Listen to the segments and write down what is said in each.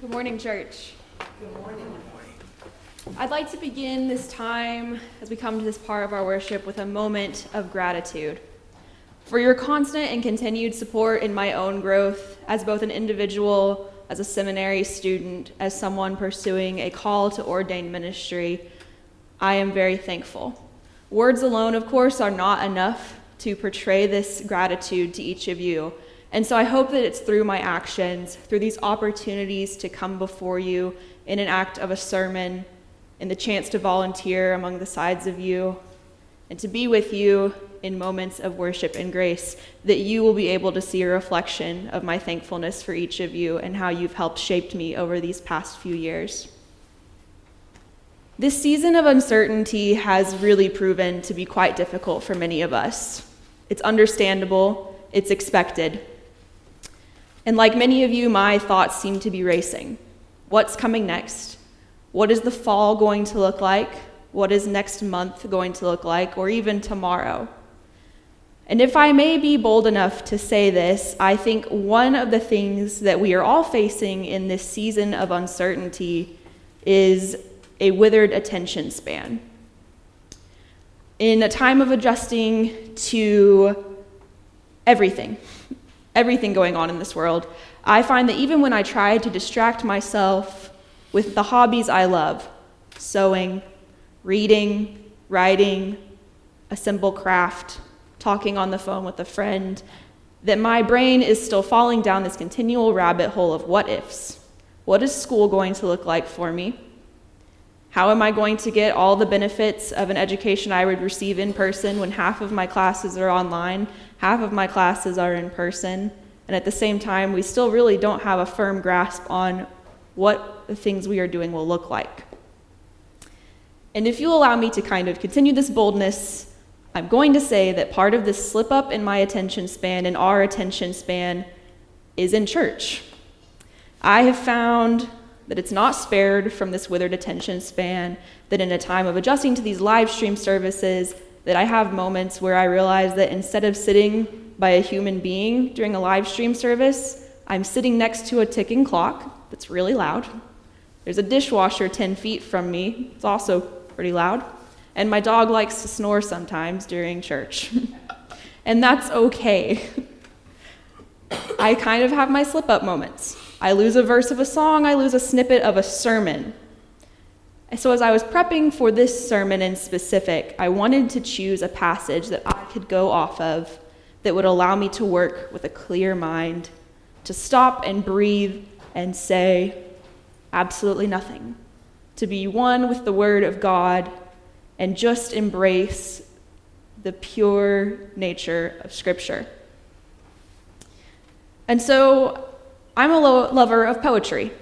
Good morning, church. Good morning. I'd like to begin this time as we come to this part of our worship with a moment of gratitude for your constant and continued support in my own growth as both an individual, as a seminary student, as someone pursuing a call to ordained ministry. I am very thankful. Words alone, of course, are not enough to portray this gratitude to each of you. And so I hope that it's through my actions, through these opportunities to come before you in an act of a sermon, in the chance to volunteer among the sides of you, and to be with you in moments of worship and grace, that you will be able to see a reflection of my thankfulness for each of you and how you've helped shaped me over these past few years. This season of uncertainty has really proven to be quite difficult for many of us. It's understandable, it's expected. And like many of you, my thoughts seem to be racing. What's coming next? What is the fall going to look like? What is next month going to look like, or even tomorrow? And if I may be bold enough to say this, I think one of the things that we are all facing in this season of uncertainty is a withered attention span. In a time of adjusting to everything, everything going on in this world, I find that even when I try to distract myself with the hobbies I love sewing, reading, writing, a simple craft, talking on the phone with a friend that my brain is still falling down this continual rabbit hole of what ifs. What is school going to look like for me? How am I going to get all the benefits of an education I would receive in person when half of my classes are online half of my classes are in person, and at the same time, we still really don't have a firm grasp on what the things we are doing will look like. And if you'll allow me to kind of continue this boldness, I'm going to say that part of this slip up in my attention span and our attention span is in church. I have found that it's not spared from this withered attention span, that in a time of adjusting to these live stream services, that I have moments where I realize that instead of sitting by a human being during a live stream service, I'm sitting next to a ticking clock that's really loud. There's a dishwasher 10 feet from me, it's also pretty loud. And my dog likes to snore sometimes during church. and that's okay. I kind of have my slip up moments. I lose a verse of a song, I lose a snippet of a sermon. So, as I was prepping for this sermon in specific, I wanted to choose a passage that I could go off of that would allow me to work with a clear mind, to stop and breathe and say absolutely nothing, to be one with the Word of God and just embrace the pure nature of Scripture. And so, I'm a lo- lover of poetry.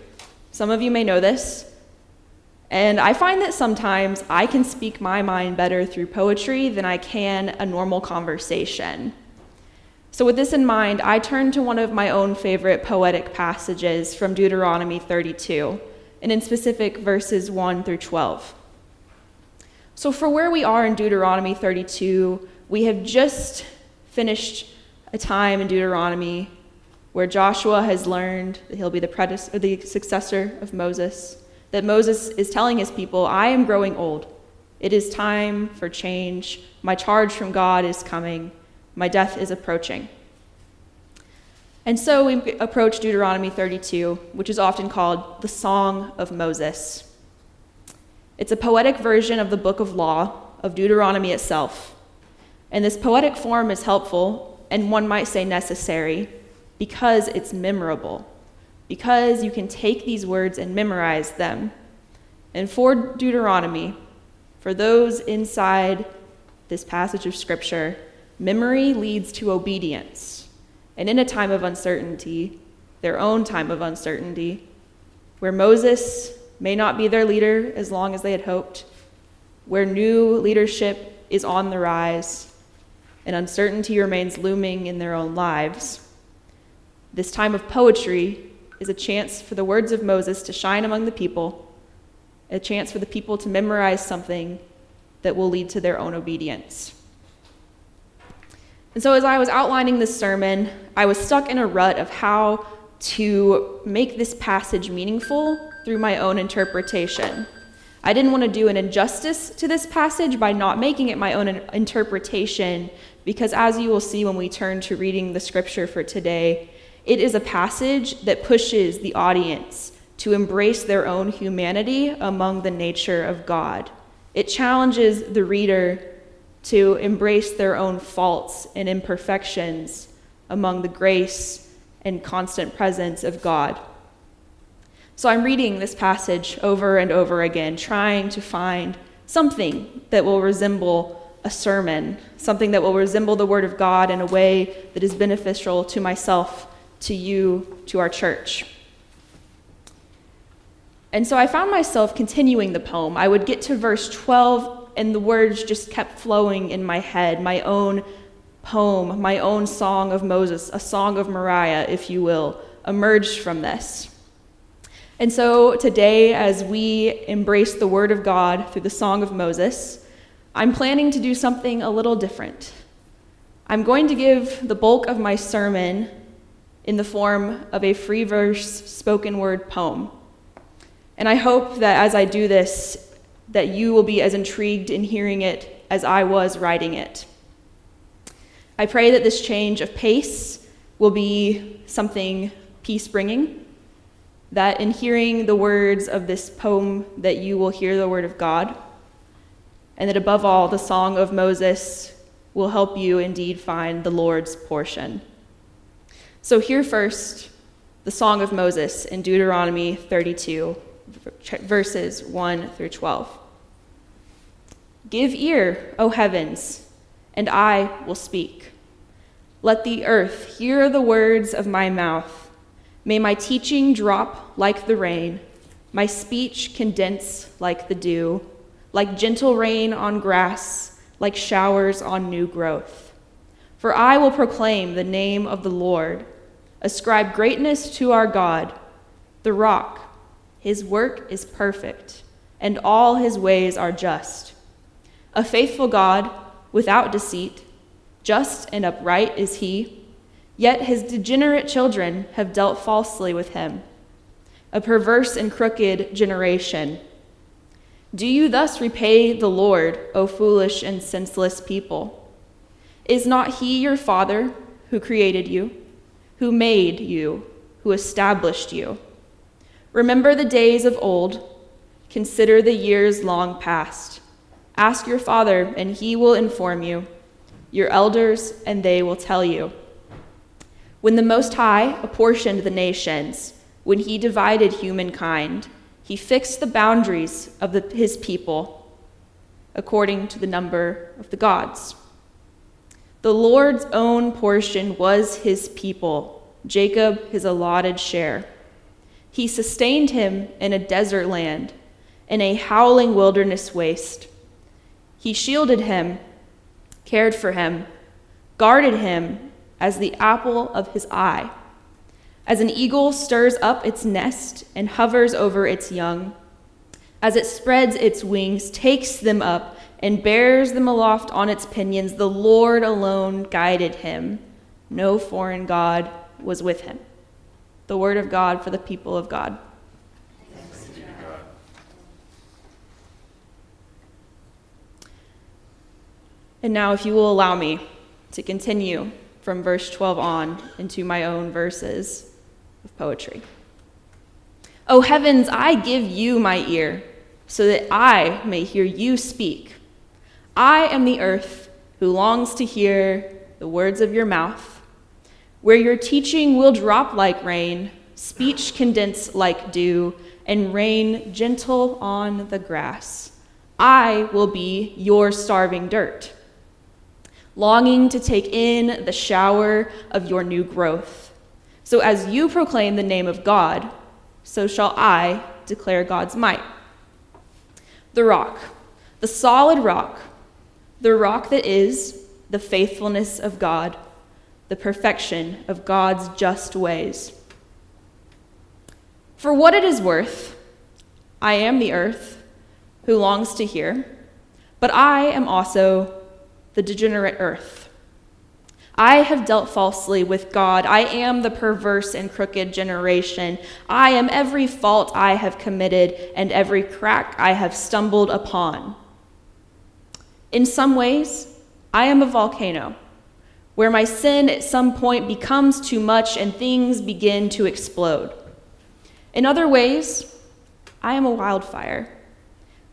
Some of you may know this. And I find that sometimes I can speak my mind better through poetry than I can a normal conversation. So, with this in mind, I turn to one of my own favorite poetic passages from Deuteronomy 32, and in specific verses 1 through 12. So, for where we are in Deuteronomy 32, we have just finished a time in Deuteronomy where Joshua has learned that he'll be the, predecessor, the successor of Moses that Moses is telling his people, I am growing old. It is time for change. My charge from God is coming. My death is approaching. And so we approach Deuteronomy 32, which is often called the Song of Moses. It's a poetic version of the book of law, of Deuteronomy itself. And this poetic form is helpful, and one might say necessary, because it's memorable because you can take these words and memorize them. And for Deuteronomy, for those inside this passage of Scripture, memory leads to obedience. And in a time of uncertainty, their own time of uncertainty, where Moses may not be their leader as long as they had hoped, where new leadership is on the rise, and uncertainty remains looming in their own lives, this time of poetry is a chance for the words of Moses to shine among the people, a chance for the people to memorize something that will lead to their own obedience. And so, as I was outlining this sermon, I was stuck in a rut of how to make this passage meaningful through my own interpretation. I didn't want to do an injustice to this passage by not making it my own interpretation, because as you will see when we turn to reading the scripture for today, it is a passage that pushes the audience to embrace their own humanity among the nature of God. It challenges the reader to embrace their own faults and imperfections among the grace and constant presence of God. So I'm reading this passage over and over again, trying to find something that will resemble a sermon, something that will resemble the Word of God in a way that is beneficial to myself, to you, to our church. And so I found myself continuing the poem. I would get to verse 12, and the words just kept flowing in my head, my own poem, my own song of Moses, a song of Moriah, if you will, emerged from this. And so today, as we embrace the Word of God through the Song of Moses, I'm planning to do something a little different. I'm going to give the bulk of my sermon in the form of a free verse spoken word poem. And I hope that as I do this, that you will be as intrigued in hearing it as I was writing it. I pray that this change of pace will be something peace bringing, that in hearing the words of this poem that you will hear the word of God, and that above all the song of Moses will help you indeed find the Lord's portion. So hear first the song of Moses in Deuteronomy 32 verses 1 through 12. Give ear, O heavens, and I will speak. Let the earth hear the words of my mouth. May my teaching drop like the rain, my speech condense like the dew, like gentle rain on grass, like showers on new growth. For I will proclaim the name of the Lord, ascribe greatness to our God, the rock. His work is perfect, and all his ways are just. A faithful God, without deceit, just and upright is he, yet his degenerate children have dealt falsely with him. A perverse and crooked generation. Do you thus repay the Lord, O foolish and senseless people? Is not he your father who created you, who made you, who established you? Remember the days of old, consider the years long past. Ask your father, and he will inform you, your elders, and they will tell you. When the Most High apportioned the nations, when he divided humankind, he fixed the boundaries of the, his people according to the number of the gods. The Lord's own portion was his people, Jacob his allotted share. He sustained him in a desert land, in a howling wilderness waste. He shielded him, cared for him, guarded him as the apple of his eye. As an eagle stirs up its nest and hovers over its young, as it spreads its wings, takes them up, and bears them aloft on its pinions, the Lord alone guided him. No foreign God was with him the word of God for the people of God. And now, if you will allow me to continue from verse 12 on into my own verses of poetry. O heavens, I give you my ear, so that I may hear you speak. I am the earth who longs to hear the words of your mouth where your teaching will drop like rain, speech condense like dew, and rain gentle on the grass. I will be your starving dirt, longing to take in the shower of your new growth. So as you proclaim the name of God, so shall I declare God's might. The rock, the solid rock, the rock that is the faithfulness of God the perfection of God's just ways. For what it is worth, I am the earth who longs to hear, but I am also the degenerate earth. I have dealt falsely with God. I am the perverse and crooked generation. I am every fault I have committed and every crack I have stumbled upon. In some ways, I am a volcano where my sin at some point becomes too much and things begin to explode. In other ways, I am a wildfire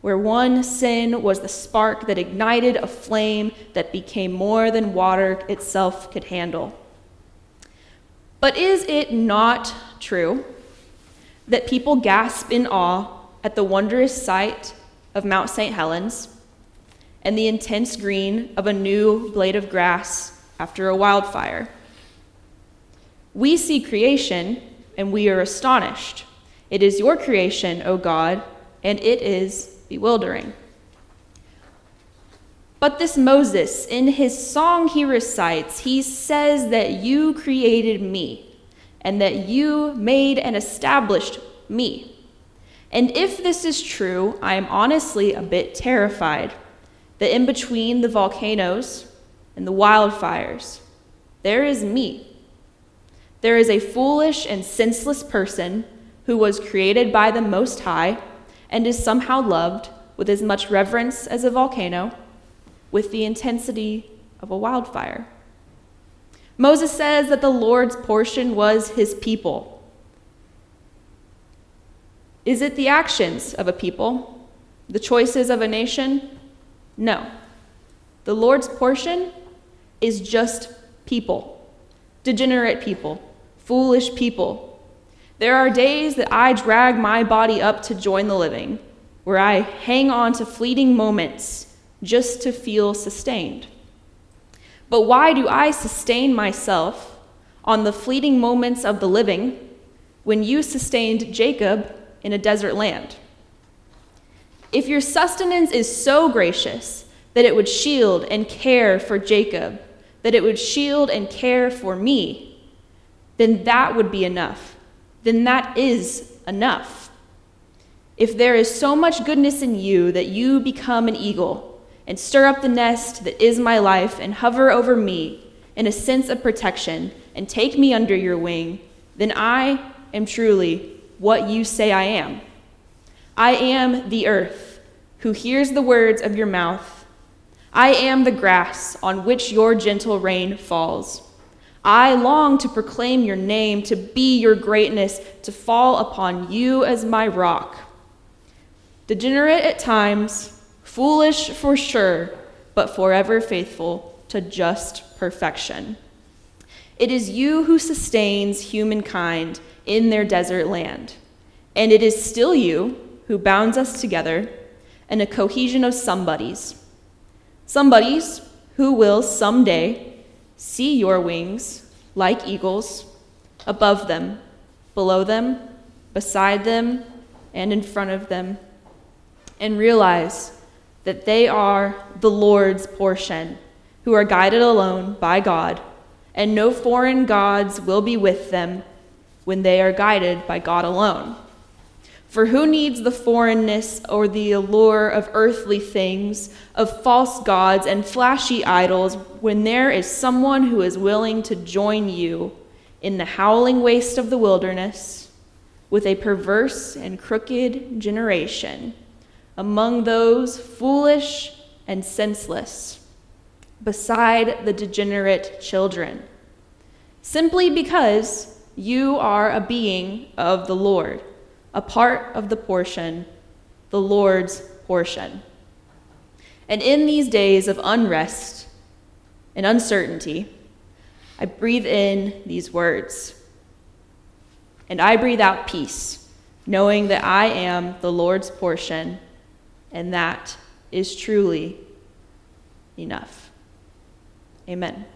where one sin was the spark that ignited a flame that became more than water itself could handle. But is it not true that people gasp in awe at the wondrous sight of Mount St. Helens and the intense green of a new blade of grass after a wildfire? We see creation and we are astonished. It is your creation, O God, and it is bewildering. But this Moses, in his song he recites, he says that you created me and that you made and established me. And if this is true, I am honestly a bit terrified that in between the volcanoes and the wildfires, there is me. There is a foolish and senseless person who was created by the Most High and is somehow loved with as much reverence as a volcano, with the intensity of a wildfire. Moses says that the Lord's portion was his people. Is it the actions of a people? The choices of a nation? No. The Lord's portion is just people, degenerate people, foolish people there are days that I drag my body up to join the living, where I hang on to fleeting moments just to feel sustained. But why do I sustain myself on the fleeting moments of the living when you sustained Jacob in a desert land? If your sustenance is so gracious that it would shield and care for Jacob, that it would shield and care for me, then that would be enough then that is enough. If there is so much goodness in you that you become an eagle and stir up the nest that is my life and hover over me in a sense of protection and take me under your wing, then I am truly what you say I am. I am the earth who hears the words of your mouth. I am the grass on which your gentle rain falls. I long to proclaim your name, to be your greatness, to fall upon you as my rock. Degenerate at times, foolish for sure, but forever faithful to just perfection. It is you who sustains humankind in their desert land, and it is still you who bounds us together in a cohesion of somebodies. Somebodies who will someday See your wings, like eagles, above them, below them, beside them, and in front of them, and realize that they are the Lord's portion, who are guided alone by God, and no foreign gods will be with them when they are guided by God alone. For who needs the foreignness or the allure of earthly things, of false gods and flashy idols, when there is someone who is willing to join you in the howling waste of the wilderness with a perverse and crooked generation, among those foolish and senseless, beside the degenerate children, simply because you are a being of the Lord? A part of the portion, the Lord's portion. And in these days of unrest and uncertainty, I breathe in these words. And I breathe out peace, knowing that I am the Lord's portion, and that is truly enough. Amen.